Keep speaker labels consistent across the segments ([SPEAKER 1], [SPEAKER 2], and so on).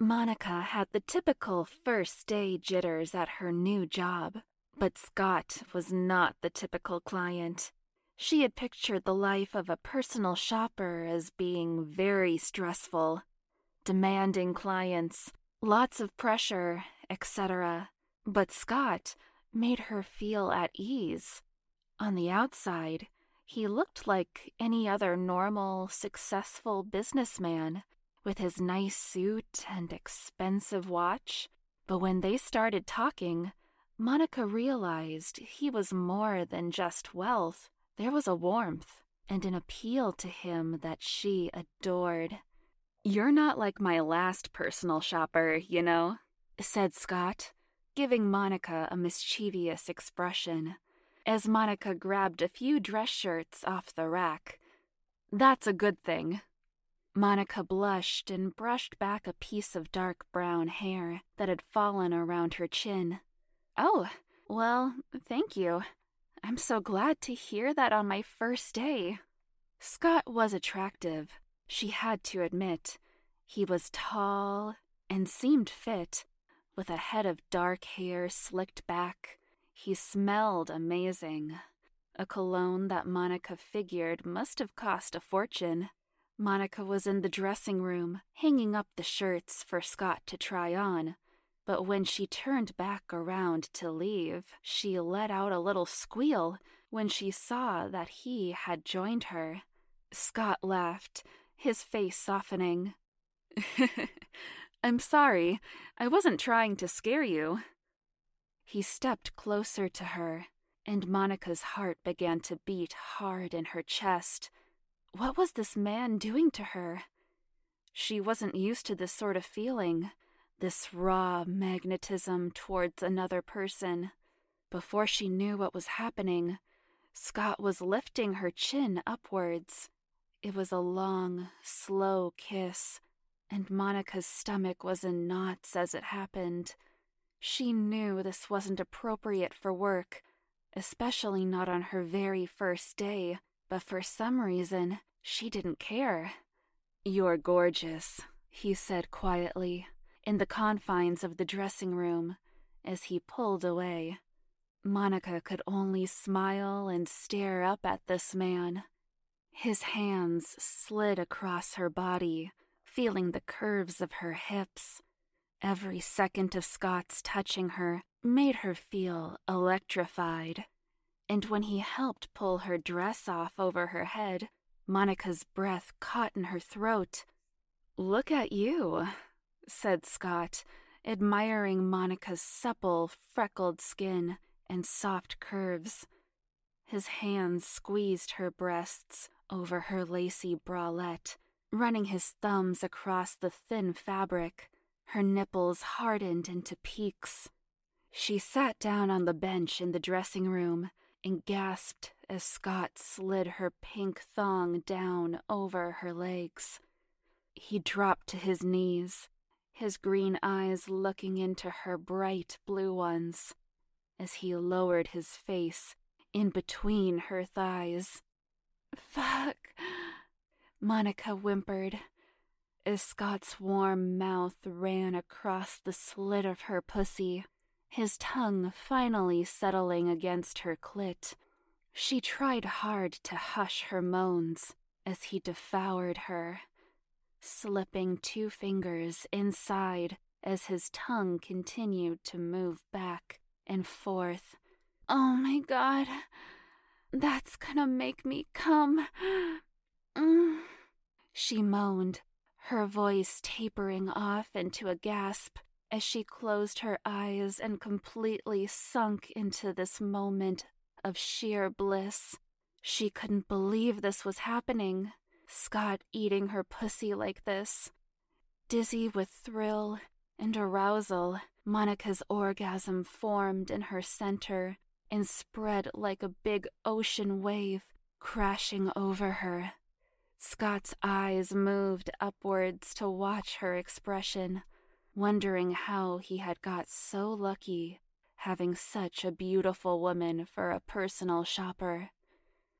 [SPEAKER 1] Monica had the typical first day jitters at her new job, but Scott was not the typical client. She had pictured the life of a personal shopper as being very stressful, demanding clients, lots of pressure, etc. But Scott made her feel at ease. On the outside, he looked like any other normal, successful businessman with his nice suit and expensive watch. But when they started talking, Monica realized he was more than just wealth. There was a warmth and an appeal to him that she adored. You're not like my last personal shopper, you know, said Scott, giving Monica a mischievous expression as Monica grabbed a few dress shirts off the rack. That's a good thing. Monica blushed and brushed back a piece of dark brown hair that had fallen around her chin. Oh, well, thank you. I'm so glad to hear that on my first day. Scott was attractive, she had to admit. He was tall and seemed fit, with a head of dark hair slicked back he smelled amazing. A cologne that Monica figured must have cost a fortune. Monica was in the dressing room, hanging up the shirts for Scott to try on. But when she turned back around to leave, she let out a little squeal when she saw that he had joined her. Scott laughed, his face softening. I'm sorry. I wasn't trying to scare you. He stepped closer to her, and Monica's heart began to beat hard in her chest. What was this man doing to her? She wasn't used to this sort of feeling, this raw magnetism towards another person. Before she knew what was happening, Scott was lifting her chin upwards. It was a long, slow kiss, and Monica's stomach was in knots as it happened. She knew this wasn't appropriate for work, especially not on her very first day, but for some reason, she didn't care. You're gorgeous, he said quietly, in the confines of the dressing room, as he pulled away. Monica could only smile and stare up at this man. His hands slid across her body, feeling the curves of her hips Every second of Scott's touching her made her feel electrified. And when he helped pull her dress off over her head, Monica's breath caught in her throat. Look at you, said Scott, admiring Monica's supple, freckled skin and soft curves. His hands squeezed her breasts over her lacy bralette, running his thumbs across the thin fabric. Her nipples hardened into peaks. She sat down on the bench in the dressing room and gasped as Scott slid her pink thong down over her legs. He dropped to his knees, his green eyes looking into her bright blue ones, as he lowered his face in between her thighs. Fuck, Monica whimpered as Scott's warm mouth ran across the slit of her pussy, his tongue finally settling against her clit. She tried hard to hush her moans as he devoured her, slipping two fingers inside as his tongue continued to move back and forth. Oh my god, that's gonna make me come. Mm. She moaned, her voice tapering off into a gasp as she closed her eyes and completely sunk into this moment of sheer bliss. She couldn't believe this was happening. Scott eating her pussy like this. Dizzy with thrill and arousal, Monica's orgasm formed in her center and spread like a big ocean wave crashing over her. Scott's eyes moved upwards to watch her expression, wondering how he had got so lucky having such a beautiful woman for a personal shopper.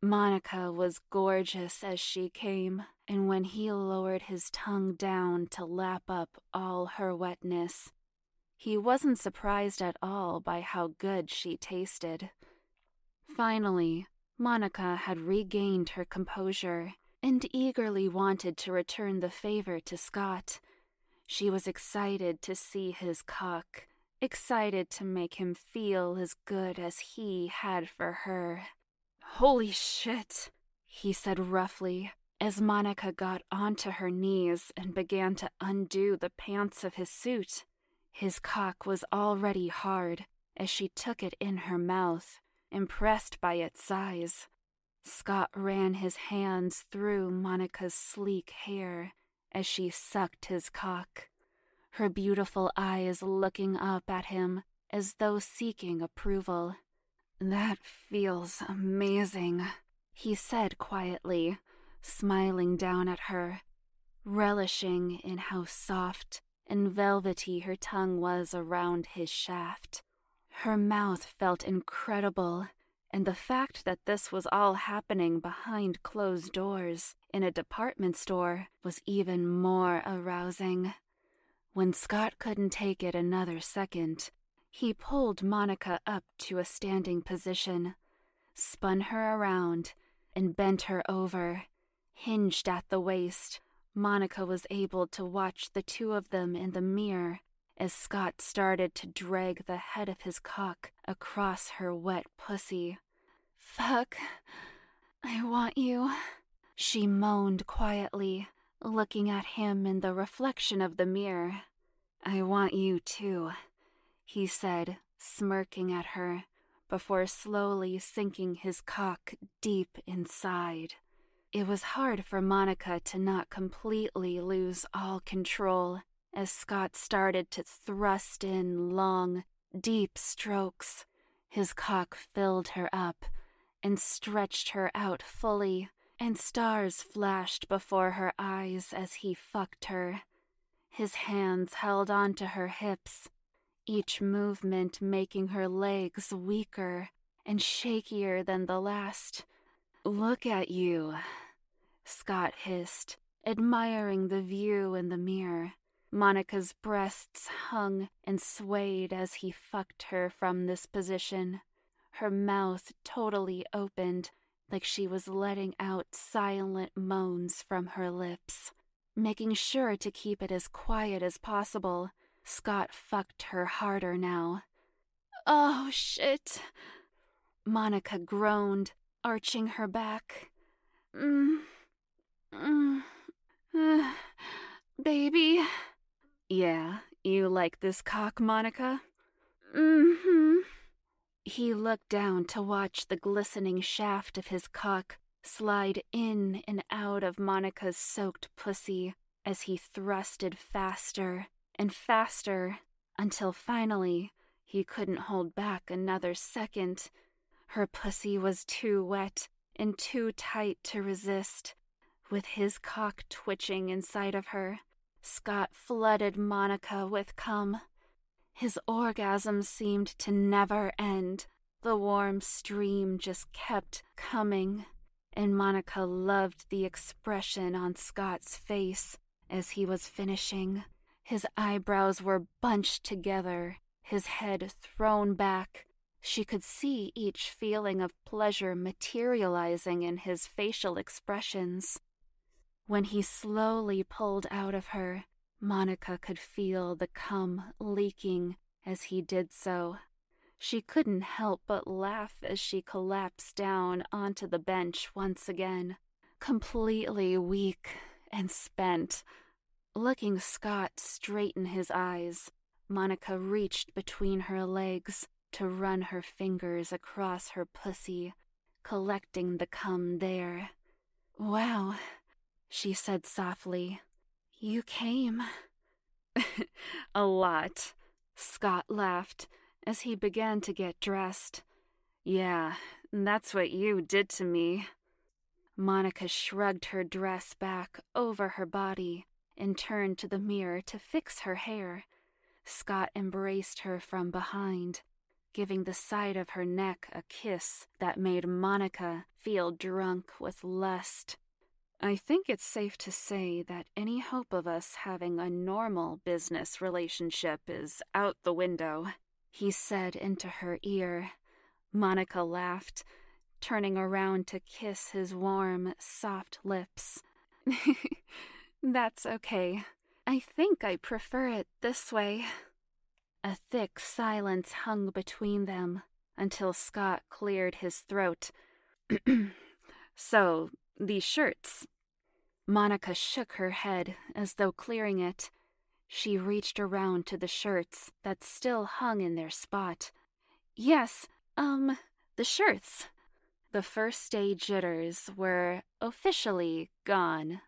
[SPEAKER 1] Monica was gorgeous as she came, and when he lowered his tongue down to lap up all her wetness, he wasn't surprised at all by how good she tasted. Finally, Monica had regained her composure and eagerly wanted to return the favor to Scott. She was excited to see his cock, excited to make him feel as good as he had for her. Holy shit, he said roughly as Monica got onto her knees and began to undo the pants of his suit. His cock was already hard as she took it in her mouth, impressed by its size. Scott ran his hands through Monica's sleek hair as she sucked his cock, her beautiful eyes looking up at him as though seeking approval. That feels amazing, he said quietly, smiling down at her, relishing in how soft and velvety her tongue was around his shaft. Her mouth felt incredible, and the fact that this was all happening behind closed doors in a department store was even more arousing. When Scott couldn't take it another second, he pulled Monica up to a standing position, spun her around, and bent her over. Hinged at the waist, Monica was able to watch the two of them in the mirror as Scott started to drag the head of his cock across her wet pussy. Fuck. I want you. She moaned quietly, looking at him in the reflection of the mirror. I want you too he said, smirking at her, before slowly sinking his cock deep inside. It was hard for Monica to not completely lose all control as Scott started to thrust in long, deep strokes. His cock filled her up and stretched her out fully, and stars flashed before her eyes as he fucked her. His hands held onto her hips each movement making her legs weaker and shakier than the last. Look at you, Scott hissed, admiring the view in the mirror. Monica's breasts hung and swayed as he fucked her from this position, her mouth totally opened, like she was letting out silent moans from her lips. Making sure to keep it as quiet as possible, Scott fucked her harder now. Oh, shit. Monica groaned, arching her back. Mm. Mm. Uh, baby. Yeah, you like this cock, Monica? Mm hmm. He looked down to watch the glistening shaft of his cock slide in and out of Monica's soaked pussy as he thrusted faster and faster until finally he couldn't hold back another second. Her pussy was too wet and too tight to resist. With his cock twitching inside of her, Scott flooded Monica with cum. His orgasm seemed to never end. The warm stream just kept coming, and Monica loved the expression on Scott's face as he was finishing. His eyebrows were bunched together, his head thrown back. She could see each feeling of pleasure materializing in his facial expressions. When he slowly pulled out of her, Monica could feel the cum leaking as he did so. She couldn't help but laugh as she collapsed down onto the bench once again, completely weak and spent. Looking Scott straight in his eyes, Monica reached between her legs to run her fingers across her pussy, collecting the cum there. Wow, she said softly. You came. A lot, Scott laughed as he began to get dressed. Yeah, that's what you did to me. Monica shrugged her dress back over her body and turned to the mirror to fix her hair. Scott embraced her from behind. giving the side of her neck a kiss that made Monica feel drunk with lust. I think it's safe to say that any hope of us having a normal business relationship is out the window, he said into her ear. Monica laughed, turning around to kiss his warm, soft lips. That's okay. I think I prefer it this way. A thick silence hung between them until Scott cleared his throat. so, these shirts. Monica shook her head as though clearing it. She reached around to the shirts that still hung in their spot. Yes, um, the shirts. The first day jitters were officially gone